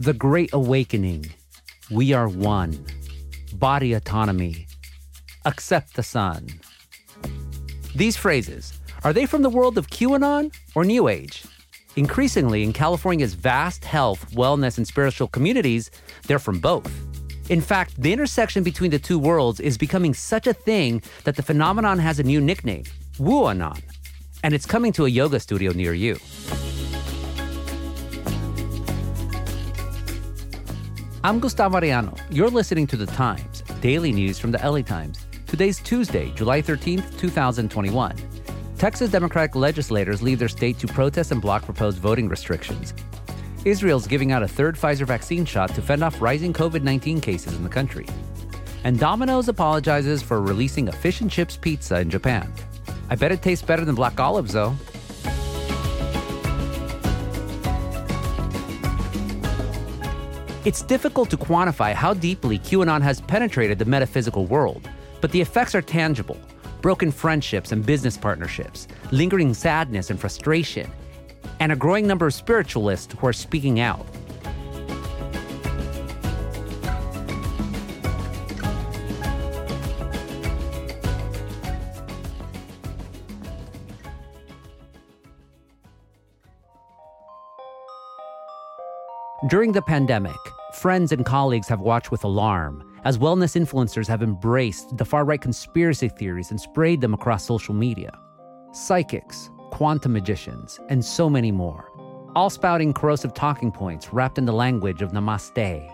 The Great Awakening. We are one. Body autonomy. Accept the sun. These phrases, are they from the world of QAnon or New Age? Increasingly, in California's vast health, wellness, and spiritual communities, they're from both. In fact, the intersection between the two worlds is becoming such a thing that the phenomenon has a new nickname, WooAnon, and it's coming to a yoga studio near you. I'm Gustavo Arellano. You're listening to The Times, daily news from the LA Times. Today's Tuesday, July 13th, 2021. Texas Democratic legislators leave their state to protest and block proposed voting restrictions. Israel's giving out a third Pfizer vaccine shot to fend off rising COVID 19 cases in the country. And Domino's apologizes for releasing a fish and chips pizza in Japan. I bet it tastes better than black olives, though. It's difficult to quantify how deeply QAnon has penetrated the metaphysical world, but the effects are tangible broken friendships and business partnerships, lingering sadness and frustration, and a growing number of spiritualists who are speaking out. During the pandemic, friends and colleagues have watched with alarm as wellness influencers have embraced the far right conspiracy theories and sprayed them across social media. Psychics, quantum magicians, and so many more, all spouting corrosive talking points wrapped in the language of namaste.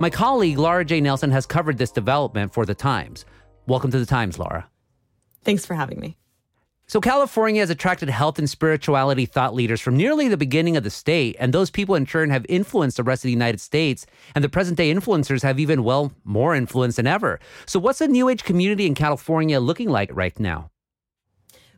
My colleague Laura J. Nelson has covered this development for The Times. Welcome to The Times, Laura. Thanks for having me. So, California has attracted health and spirituality thought leaders from nearly the beginning of the state, and those people in turn have influenced the rest of the United States. And the present day influencers have even, well, more influence than ever. So, what's the New Age community in California looking like right now?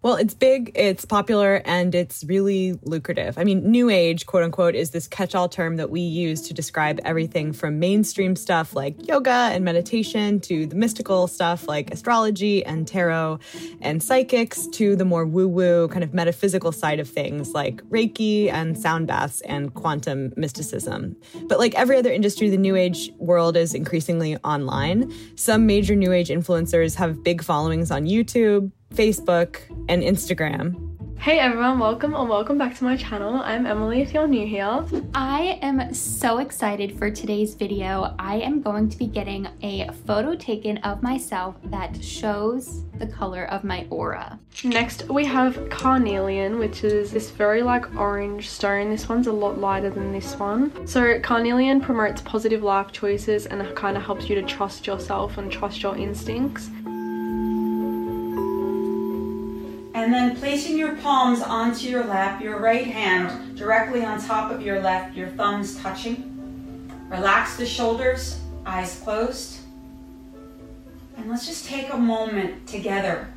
Well, it's big, it's popular, and it's really lucrative. I mean, new age, quote unquote, is this catch all term that we use to describe everything from mainstream stuff like yoga and meditation to the mystical stuff like astrology and tarot and psychics to the more woo woo kind of metaphysical side of things like Reiki and sound baths and quantum mysticism. But like every other industry, the new age world is increasingly online. Some major new age influencers have big followings on YouTube, Facebook, and Instagram. Hey everyone, welcome or welcome back to my channel. I'm Emily if you're new here. I am so excited for today's video. I am going to be getting a photo taken of myself that shows the color of my aura. Next we have carnelian, which is this very like orange stone. This one's a lot lighter than this one. So carnelian promotes positive life choices and kind of helps you to trust yourself and trust your instincts. And then placing your palms onto your lap, your right hand directly on top of your left, your thumbs touching. Relax the shoulders, eyes closed. And let's just take a moment together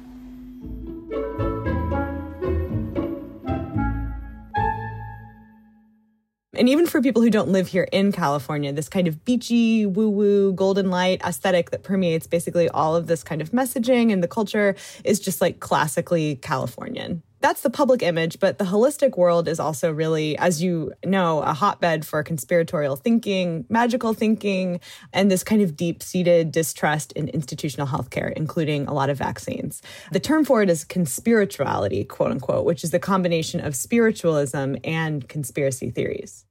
And even for people who don't live here in California, this kind of beachy, woo woo, golden light aesthetic that permeates basically all of this kind of messaging and the culture is just like classically Californian. That's the public image, but the holistic world is also really, as you know, a hotbed for conspiratorial thinking, magical thinking, and this kind of deep seated distrust in institutional healthcare, including a lot of vaccines. The term for it is conspirituality, quote unquote, which is the combination of spiritualism and conspiracy theories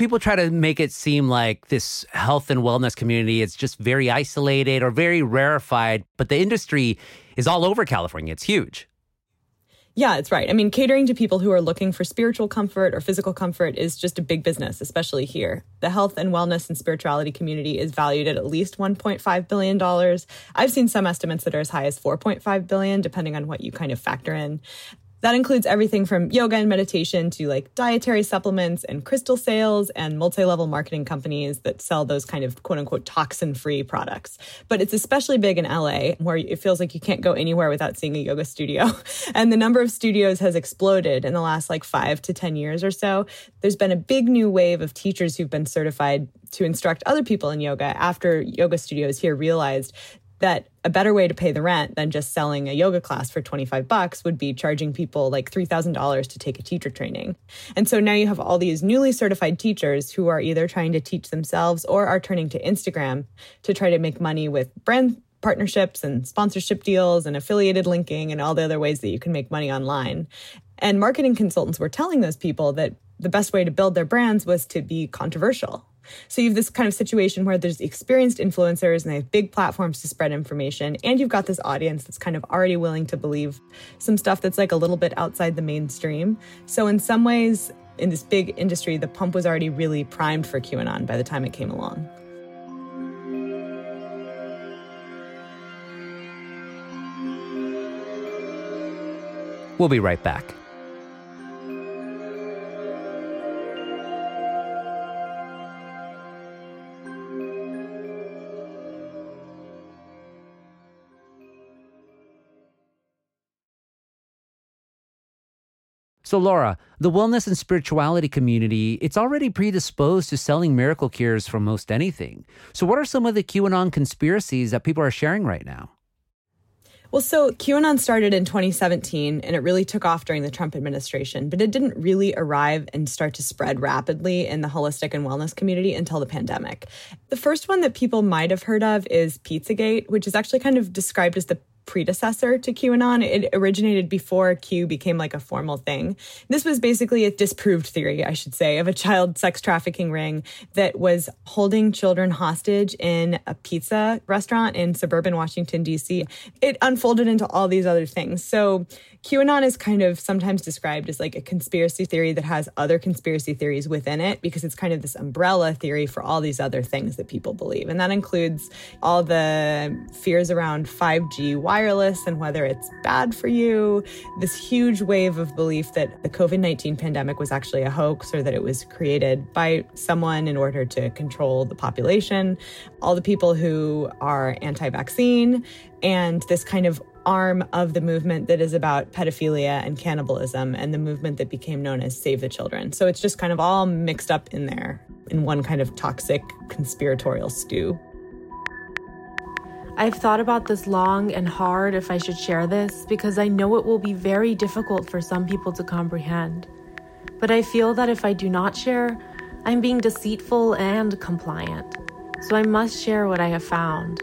people try to make it seem like this health and wellness community is just very isolated or very rarefied, but the industry is all over California. It's huge. Yeah, it's right. I mean, catering to people who are looking for spiritual comfort or physical comfort is just a big business, especially here. The health and wellness and spirituality community is valued at at least $1.5 billion. I've seen some estimates that are as high as 4.5 billion, depending on what you kind of factor in. That includes everything from yoga and meditation to like dietary supplements and crystal sales and multi level marketing companies that sell those kind of quote unquote toxin free products. But it's especially big in LA where it feels like you can't go anywhere without seeing a yoga studio. And the number of studios has exploded in the last like five to 10 years or so. There's been a big new wave of teachers who've been certified to instruct other people in yoga after yoga studios here realized that a better way to pay the rent than just selling a yoga class for 25 bucks would be charging people like $3,000 to take a teacher training. And so now you have all these newly certified teachers who are either trying to teach themselves or are turning to Instagram to try to make money with brand partnerships and sponsorship deals and affiliated linking and all the other ways that you can make money online. And marketing consultants were telling those people that the best way to build their brands was to be controversial so you have this kind of situation where there's experienced influencers and they have big platforms to spread information. And you've got this audience that's kind of already willing to believe some stuff that's like a little bit outside the mainstream. So in some ways, in this big industry, the pump was already really primed for QAnon by the time it came along. We'll be right back. So, Laura, the wellness and spirituality community, it's already predisposed to selling miracle cures for most anything. So, what are some of the QAnon conspiracies that people are sharing right now? Well, so QAnon started in 2017 and it really took off during the Trump administration, but it didn't really arrive and start to spread rapidly in the holistic and wellness community until the pandemic. The first one that people might have heard of is Pizzagate, which is actually kind of described as the predecessor to QAnon. It originated before Q became like a formal thing. This was basically a disproved theory, I should say, of a child sex trafficking ring that was holding children hostage in a pizza restaurant in suburban Washington, D.C. It unfolded into all these other things. So QAnon is kind of sometimes described as like a conspiracy theory that has other conspiracy theories within it because it's kind of this umbrella theory for all these other things that people believe. And that includes all the fears around 5G wireless and whether it's bad for you, this huge wave of belief that the COVID 19 pandemic was actually a hoax or that it was created by someone in order to control the population, all the people who are anti vaccine, and this kind of arm of the movement that is about pedophilia and cannibalism and the movement that became known as Save the Children. So it's just kind of all mixed up in there in one kind of toxic conspiratorial stew. I've thought about this long and hard if I should share this because I know it will be very difficult for some people to comprehend. But I feel that if I do not share, I'm being deceitful and compliant. So I must share what I have found.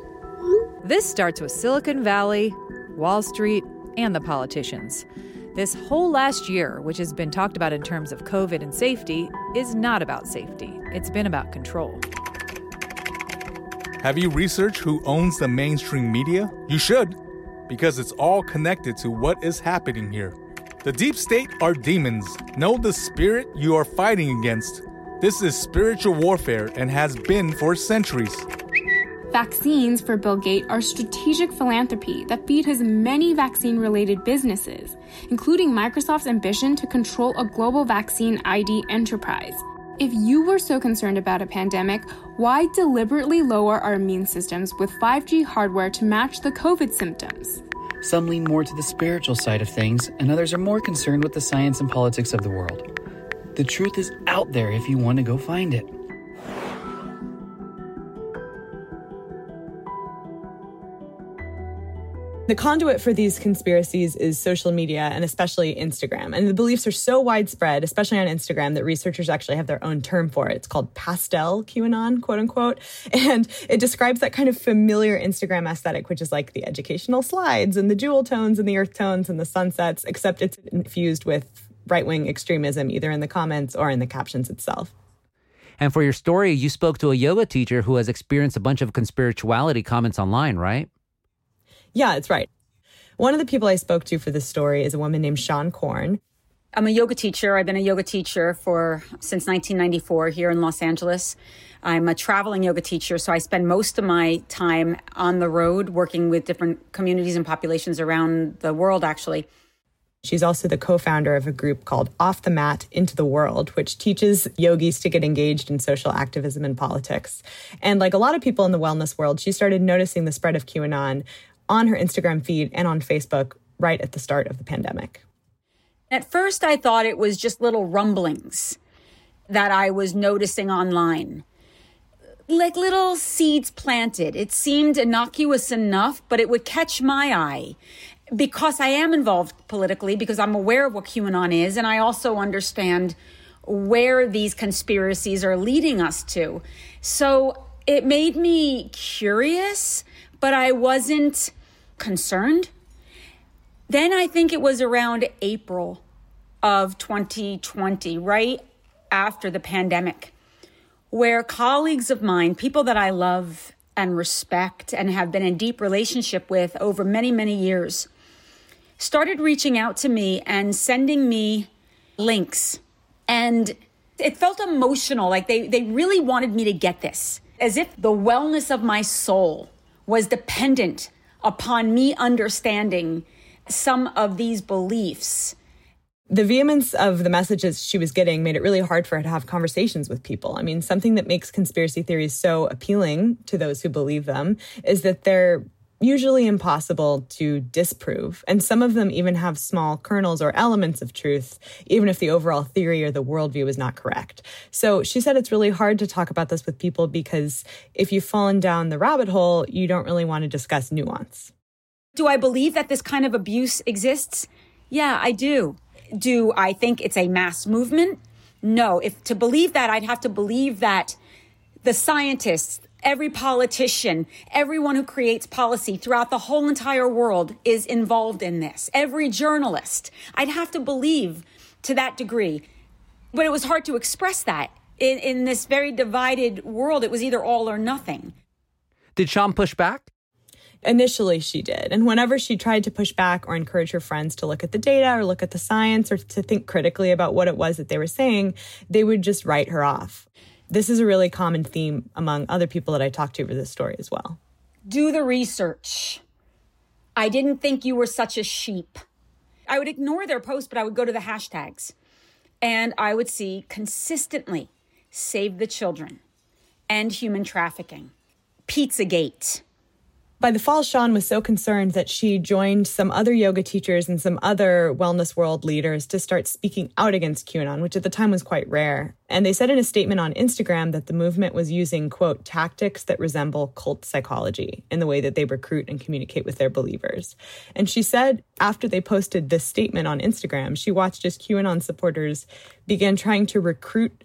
This starts with Silicon Valley, Wall Street, and the politicians. This whole last year, which has been talked about in terms of COVID and safety, is not about safety. It's been about control. Have you researched who owns the mainstream media? You should, because it's all connected to what is happening here. The deep state are demons. Know the spirit you are fighting against. This is spiritual warfare and has been for centuries. Vaccines for Bill Gates are strategic philanthropy that feed his many vaccine related businesses, including Microsoft's ambition to control a global vaccine ID enterprise. If you were so concerned about a pandemic, why deliberately lower our immune systems with 5G hardware to match the COVID symptoms? Some lean more to the spiritual side of things, and others are more concerned with the science and politics of the world. The truth is out there if you want to go find it. The conduit for these conspiracies is social media and especially Instagram. And the beliefs are so widespread, especially on Instagram, that researchers actually have their own term for it. It's called pastel QAnon, quote unquote. And it describes that kind of familiar Instagram aesthetic, which is like the educational slides and the jewel tones and the earth tones and the sunsets, except it's infused with right wing extremism, either in the comments or in the captions itself. And for your story, you spoke to a yoga teacher who has experienced a bunch of conspirituality comments online, right? Yeah, it's right. One of the people I spoke to for this story is a woman named Seane Corn. I'm a yoga teacher. I've been a yoga teacher for since 1994 here in Los Angeles. I'm a traveling yoga teacher, so I spend most of my time on the road working with different communities and populations around the world actually. She's also the co founder of a group called Off the Mat Into the World, which teaches yogis to get engaged in social activism and politics. And like a lot of people in the wellness world, she started noticing the spread of QAnon on her Instagram feed and on Facebook right at the start of the pandemic. At first, I thought it was just little rumblings that I was noticing online. like little seeds planted. It seemed innocuous enough, but it would catch my eye because I am involved politically, because I'm aware of what QAnon is, and I also understand where these conspiracies are leading us to. So it made me curious, but I wasn't concerned. Then I think it was around April of 2020, right after the pandemic, where colleagues of mine, people that I love and respect and have been in deep relationship with over many, many years, started reaching out to me and sending me links. And it felt emotional, like they, they really wanted me to get this, as if the wellness of my soul was dependent upon me understanding some of these beliefs. The vehemence of the messages she was getting made it really hard for her to have conversations with people. I mean, something that makes conspiracy theories so appealing to those who believe them is that they're usually impossible to disprove. And some of them even have small kernels or elements of truth, even if the overall theory or the worldview is not correct. So she said it's really hard to talk about this with people because if you've fallen down the rabbit hole, you don't really want to discuss nuance. Do I believe that this kind of abuse exists? Yeah, I do. Do I think it's a mass movement? No. If to believe that, I'd have to believe that the scientists, every politician, everyone who creates policy throughout the whole entire world is involved in this. Every journalist. I'd have to believe to that degree. But it was hard to express that. In, in this very divided world, it was either all or nothing. Did Seane push back? Initially, she did. And whenever she tried to push back or encourage her friends to look at the data or look at the science or to think critically about what it was that they were saying, they would just write her off. This is a really common theme among other people that I talked to for this story as well. Do the research. I didn't think you were such a sheep. I would ignore their posts, but I would go to the hashtags and I would see consistently save the children, end human trafficking, Pizzagate by the fall, Seane was so concerned that she joined some other yoga teachers and some other wellness world leaders to start speaking out against QAnon, which at the time was quite rare. And they said in a statement on Instagram that the movement was using, quote, tactics that resemble cult psychology in the way that they recruit and communicate with their believers. And she said after they posted this statement on Instagram, she watched as QAnon supporters began trying to recruit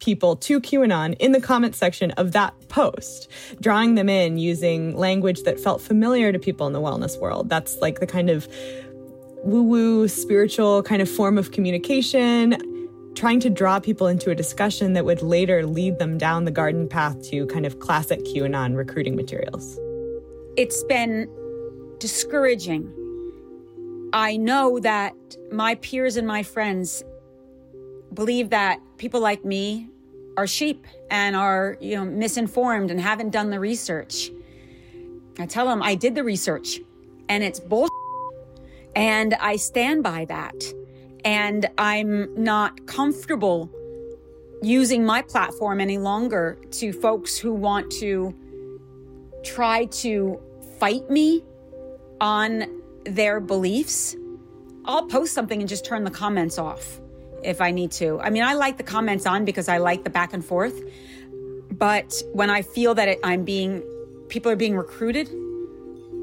people to QAnon in the comment section of that post, drawing them in using language that felt familiar to people in the wellness world. That's like the kind of woo woo spiritual kind of form of communication, trying to draw people into a discussion that would later lead them down the garden path to kind of classic QAnon recruiting materials. It's been discouraging. I know that my peers and my friends believe that people like me are sheep and are, you know, misinformed and haven't done the research. I tell them I did the research and it's bull and I stand by that. And I'm not comfortable using my platform any longer to folks who want to try to fight me on their beliefs. I'll post something and just turn the comments off if I need to. I mean, I like the comments on because I like the back and forth. But when I feel that it, I'm being, people are being recruited,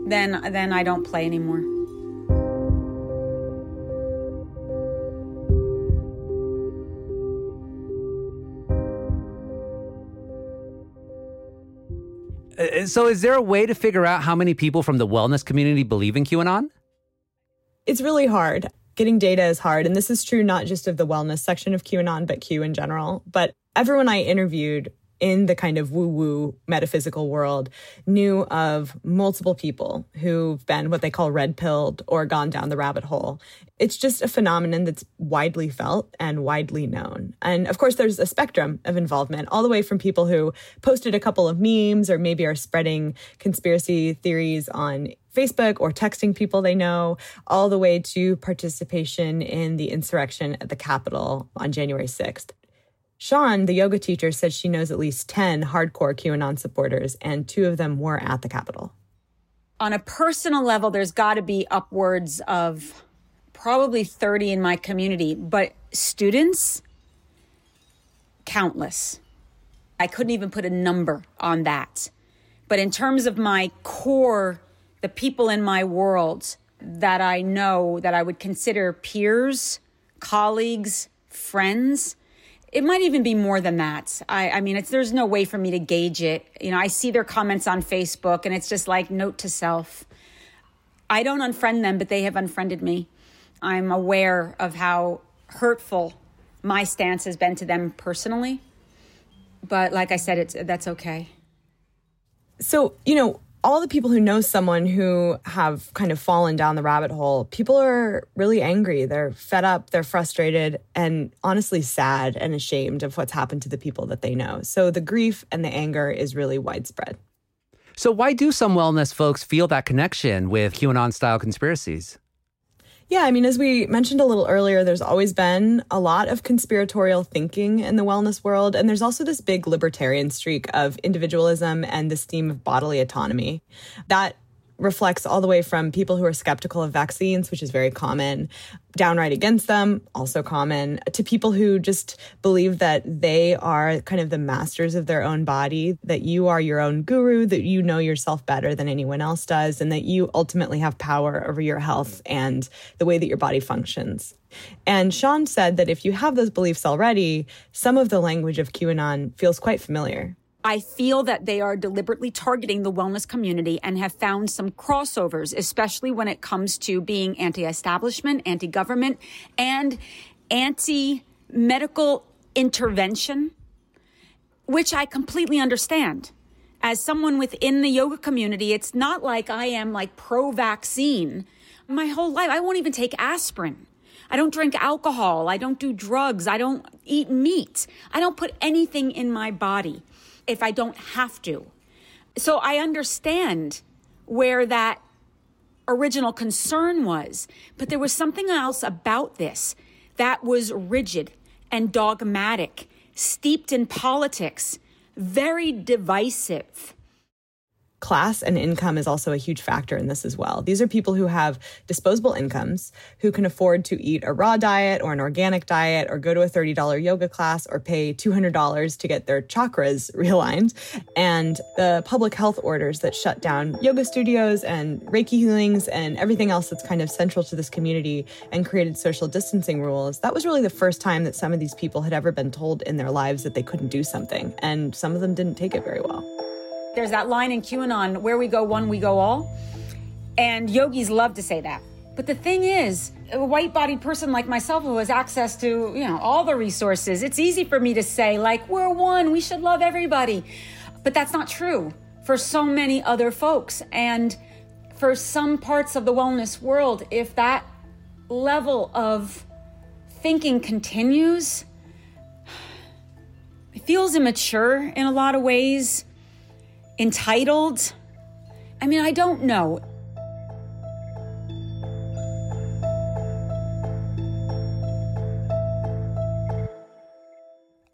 then then I don't play anymore. Uh, so, is there a way to figure out how many people from the wellness community believe in QAnon? It's really hard getting data is hard. And this is true not just of the wellness section of QAnon, but Q in general. But everyone I interviewed in the kind of woo woo metaphysical world knew of multiple people who've been what they call red pilled or gone down the rabbit hole. It's just a phenomenon that's widely felt and widely known. And of course, there's a spectrum of involvement, all the way from people who posted a couple of memes or maybe are spreading conspiracy theories on Facebook or texting people they know, all the way to participation in the insurrection at the Capitol on January 6th. Seane, the yoga teacher, said she knows at least 10 hardcore QAnon supporters, and two of them were at the Capitol. On a personal level, there's got to be upwards of probably 30 in my community, but students, countless. I couldn't even put a number on that. But in terms of my core, the people in my world that I know that I would consider peers, colleagues, friends, it might even be more than that. I, I mean, it's, there's no way for me to gauge it. You know, I see their comments on Facebook and it's just like note to self. I don't unfriend them, but they have unfriended me. I'm aware of how hurtful my stance has been to them personally. But like I said, it's that's okay. So, you know, all the people who know someone who have kind of fallen down the rabbit hole, people are really angry. They're fed up, they're frustrated, and honestly sad and ashamed of what's happened to the people that they know. So the grief and the anger is really widespread. So, why do some wellness folks feel that connection with QAnon style conspiracies? Yeah, I mean, as we mentioned a little earlier, there's always been a lot of conspiratorial thinking in the wellness world. And there's also this big libertarian streak of individualism and this theme of bodily autonomy. That reflects all the way from people who are skeptical of vaccines, which is very common, downright against them, also common, to people who just believe that they are kind of the masters of their own body, that you are your own guru, that you know yourself better than anyone else does, and that you ultimately have power over your health and the way that your body functions. And Seane said that if you have those beliefs already, some of the language of QAnon feels quite familiar. I feel that they are deliberately targeting the wellness community and have found some crossovers, especially when it comes to being anti establishment, anti government, and anti medical intervention, which I completely understand. As someone within the yoga community, it's not like I am like pro vaccine. My whole life, I won't even take aspirin. I don't drink alcohol. I don't do drugs. I don't eat meat. I don't put anything in my body if I don't have to. So I understand where that original concern was, but there was something else about this that was rigid and dogmatic, steeped in politics, very divisive class and income is also a huge factor in this as well. These are people who have disposable incomes, who can afford to eat a raw diet or an organic diet or go to a $30 yoga class or pay $200 to get their chakras realigned. And the public health orders that shut down yoga studios and Reiki healings and everything else that's kind of central to this community and created social distancing rules. That was really the first time that some of these people had ever been told in their lives that they couldn't do something. And some of them didn't take it very well. There's that line in QAnon, where we go one, we go all. And yogis love to say that. But the thing is, a white bodied person like myself who has access to, you know, all the resources, it's easy for me to say, like, we're one, we should love everybody. But that's not true for so many other folks. And for some parts of the wellness world, if that level of thinking continues, it feels immature in a lot of ways entitled. I mean, I don't know.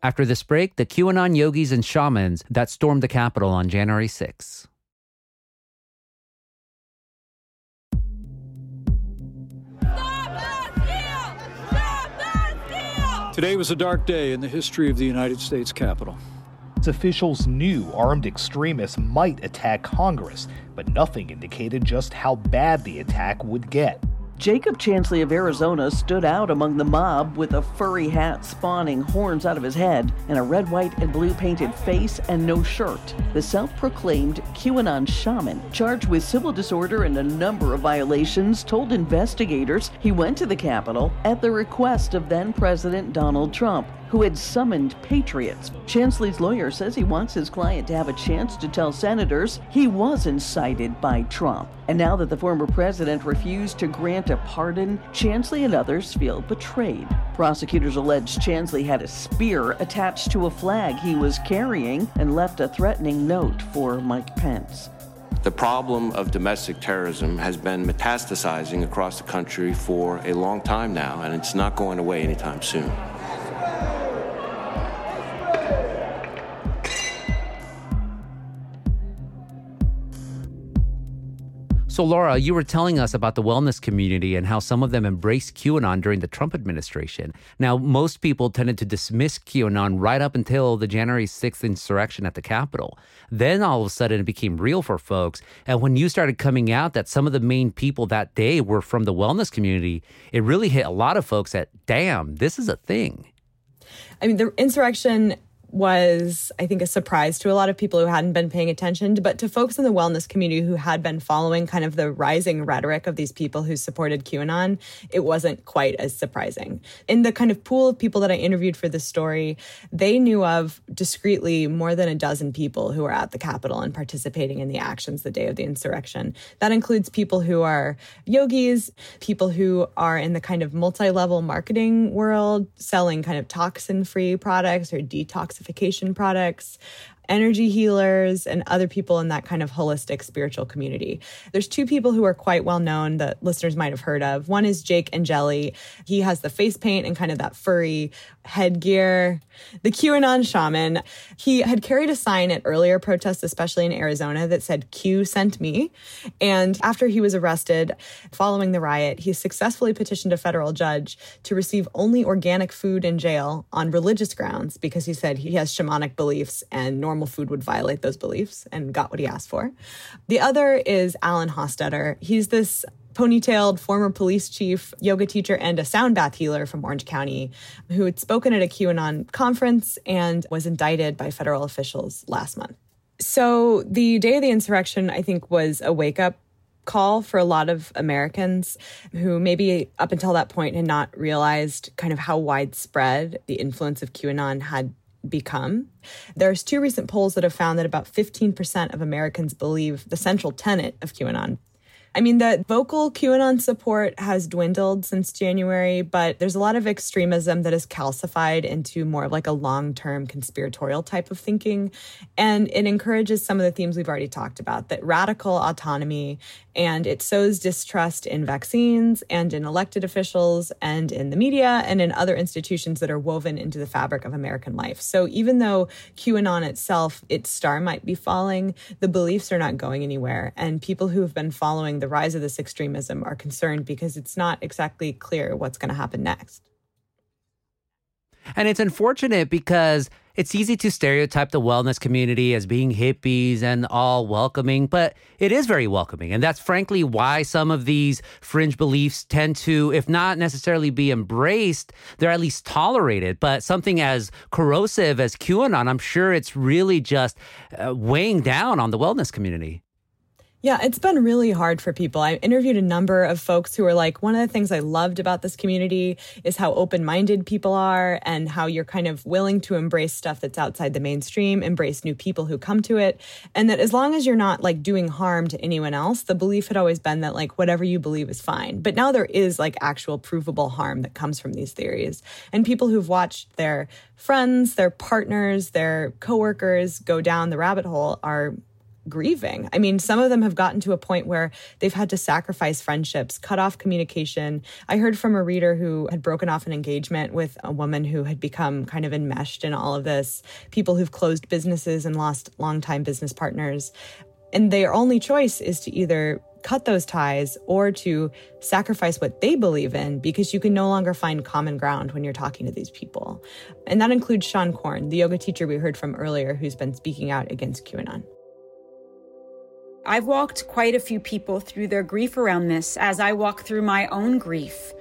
After this break, the QAnon yogis and shamans that stormed the Capitol on January 6. Today was a dark day in the history of the United States Capitol. Officials knew armed extremists might attack Congress, but nothing indicated just how bad the attack would get. Jacob Chansley of Arizona stood out among the mob with a furry hat spawning horns out of his head and a red, white, and blue painted face and no shirt. The self proclaimed QAnon shaman, charged with civil disorder and a number of violations, told investigators he went to the Capitol at the request of then President Donald Trump who had summoned patriots. Chansley's lawyer says he wants his client to have a chance to tell senators he was incited by Trump. And now that the former president refused to grant a pardon, Chansley and others feel betrayed. Prosecutors allege Chansley had a spear attached to a flag he was carrying and left a threatening note for Mike Pence. The problem of domestic terrorism has been metastasizing across the country for a long time now, and it's not going away anytime soon. So, Laura, you were telling us about the wellness community and how some of them embraced QAnon during the Trump administration. Now, most people tended to dismiss QAnon right up until the January 6th insurrection at the Capitol. Then all of a sudden it became real for folks. And when you started coming out that some of the main people that day were from the wellness community, it really hit a lot of folks that, damn, this is a thing. I mean, the insurrection was, I think, a surprise to a lot of people who hadn't been paying attention, but to folks in the wellness community who had been following kind of the rising rhetoric of these people who supported QAnon, it wasn't quite as surprising. In the kind of pool of people that I interviewed for this story, they knew of discretely more than a dozen people who were at the Capitol and participating in the actions the day of the insurrection. That includes people who are yogis, people who are in the kind of multi level marketing world, selling kind of toxin free products or detox detoxification products, energy healers, and other people in that kind of holistic spiritual community. There's two people who are quite well known that listeners might have heard of. One is Jake Angeli. He has the face paint and kind of that furry headgear. The QAnon shaman, he had carried a sign at earlier protests, especially in Arizona, that said, Q sent me. And after he was arrested following the riot, he successfully petitioned a federal judge to receive only organic food in jail on religious grounds because he said he has shamanic beliefs and normal food would violate those beliefs and got what he asked for. The other is Alan Hostetter. He's this ponytailed former police chief, yoga teacher, and a sound bath healer from Orange County who had spoken at a QAnon conference and was indicted by federal officials last month. So the day of the insurrection, I think, was a wake up call for a lot of Americans who maybe up until that point had not realized kind of how widespread the influence of QAnon had become. There's two recent polls that have found that about 15% of Americans believe the central tenet of QAnon I mean, the vocal QAnon support has dwindled since January, but there's a lot of extremism that is calcified into more of like a long term conspiratorial type of thinking. And it encourages some of the themes we've already talked about that radical autonomy and it sows distrust in vaccines and in elected officials and in the media and in other institutions that are woven into the fabric of American life. So even though QAnon itself, its star might be falling, the beliefs are not going anywhere. And people who have been following the rise of this extremism are concerned because it's not exactly clear what's going to happen next. And it's unfortunate because it's easy to stereotype the wellness community as being hippies and all welcoming, but it is very welcoming. And that's frankly why some of these fringe beliefs tend to, if not necessarily be embraced, they're at least tolerated. But something as corrosive as QAnon, I'm sure it's really just uh, weighing down on the wellness community. Yeah, it's been really hard for people. I interviewed a number of folks who are like, one of the things I loved about this community is how open minded people are and how you're kind of willing to embrace stuff that's outside the mainstream, embrace new people who come to it. And that as long as you're not like doing harm to anyone else, the belief had always been that like whatever you believe is fine. But now there is like actual provable harm that comes from these theories. And people who've watched their friends, their partners, their coworkers go down the rabbit hole are grieving. I mean, some of them have gotten to a point where they've had to sacrifice friendships, cut off communication. I heard from a reader who had broken off an engagement with a woman who had become kind of enmeshed in all of this, people who've closed businesses and lost longtime business partners. And their only choice is to either cut those ties or to sacrifice what they believe in because you can no longer find common ground when you're talking to these people. And that includes Seane Corn, the yoga teacher we heard from earlier, who's been speaking out against QAnon. I've walked quite a few people through their grief around this as I walk through my own grief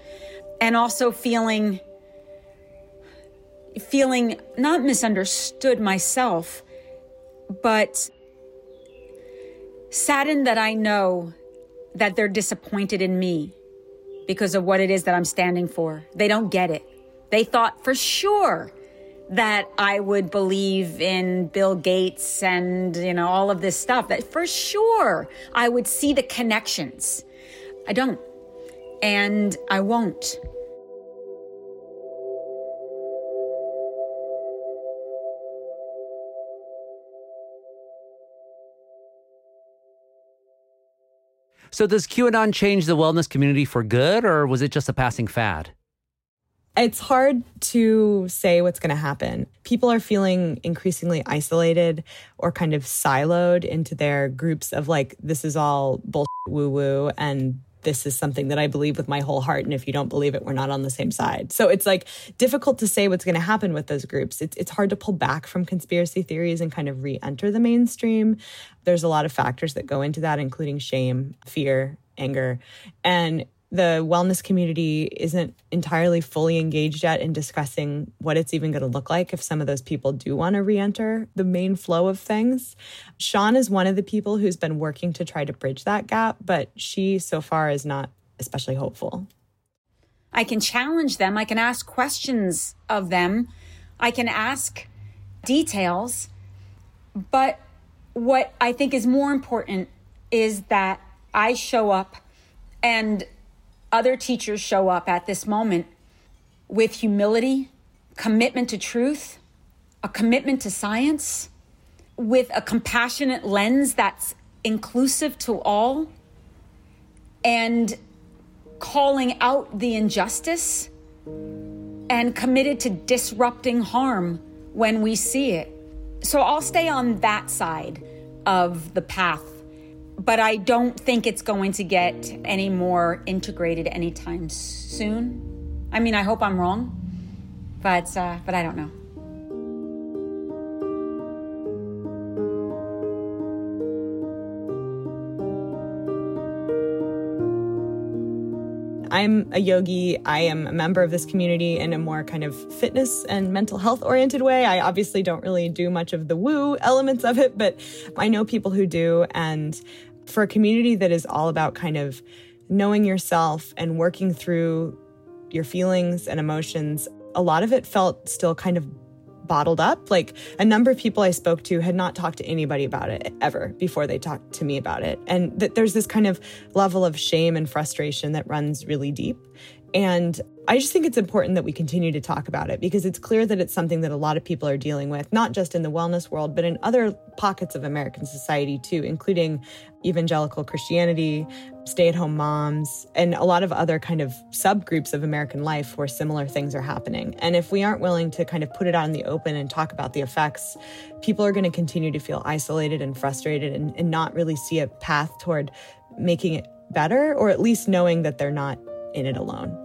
and also feeling feeling not misunderstood myself but saddened that I know that they're disappointed in me because of what it is that I'm standing for. They don't get it. They thought for sure that I would believe in Bill Gates and, you know, all of this stuff, that for sure I would see the connections. I don't. And I won't. So, does QAnon change the wellness community for good, or was it just a passing fad? It's hard to say what's going to happen. People are feeling increasingly isolated or kind of siloed into their groups of like, this is all bullshit woo woo and this is something that I believe with my whole heart. And if you don't believe it, we're not on the same side. So it's like difficult to say what's going to happen with those groups. It's, it's hard to pull back from conspiracy theories and kind of re enter the mainstream. There's a lot of factors that go into that, including shame, fear, anger. And the wellness community isn't entirely fully engaged yet in discussing what it's even going to look like if some of those people do want to re-enter the main flow of things. Seane is one of the people who's been working to try to bridge that gap, but she so far is not especially hopeful. I can challenge them, I can ask questions of them, I can ask details, but what I think is more important is that I show up and other teachers show up at this moment with humility, commitment to truth, a commitment to science, with a compassionate lens that's inclusive to all, and calling out the injustice and committed to disrupting harm when we see it. So I'll stay on that side of the path but I don't think it's going to get any more integrated anytime soon. I mean, I hope I'm wrong, but uh, but I don't know. I'm a yogi. I am a member of this community in a more kind of fitness and mental health oriented way. I obviously don't really do much of the woo elements of it, but I know people who do. And for a community that is all about kind of knowing yourself and working through your feelings and emotions, a lot of it felt still kind of bottled up. Like a number of people I spoke to had not talked to anybody about it ever before they talked to me about it. And that there's this kind of level of shame and frustration that runs really deep. And I just think it's important that we continue to talk about it because it's clear that it's something that a lot of people are dealing with, not just in the wellness world, but in other pockets of American society too, including evangelical Christianity, stay at home moms, and a lot of other kind of subgroups of American life where similar things are happening. And if we aren't willing to kind of put it out in the open and talk about the effects, people are going to continue to feel isolated and frustrated and, and not really see a path toward making it better, or at least knowing that they're not in it alone.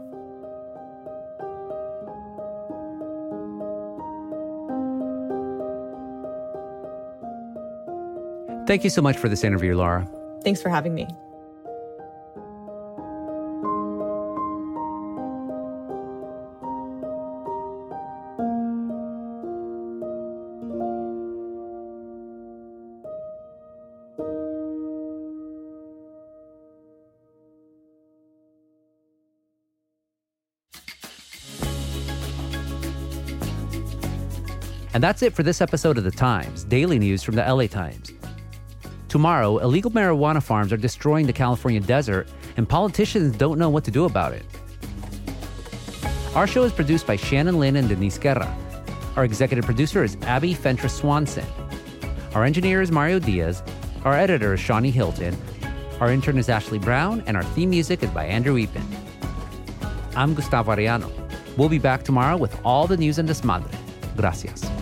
Thank you so much for this interview, Laura. Thanks for having me. And that's it for this episode of The Times, daily news from the LA Times. Tomorrow, illegal marijuana farms are destroying the California desert, and politicians don't know what to do about it. Our show is produced by Shannon Lynn and Denise Guerra. Our executive producer is Abby Fentress Swanson. Our engineer is Mario Diaz. Our editor is Shani Hilton. Our intern is Ashley Brown, and our theme music is by Andrew Eapen. I'm Gustavo Arellano. We'll be back tomorrow with all the news and desmadre. Gracias.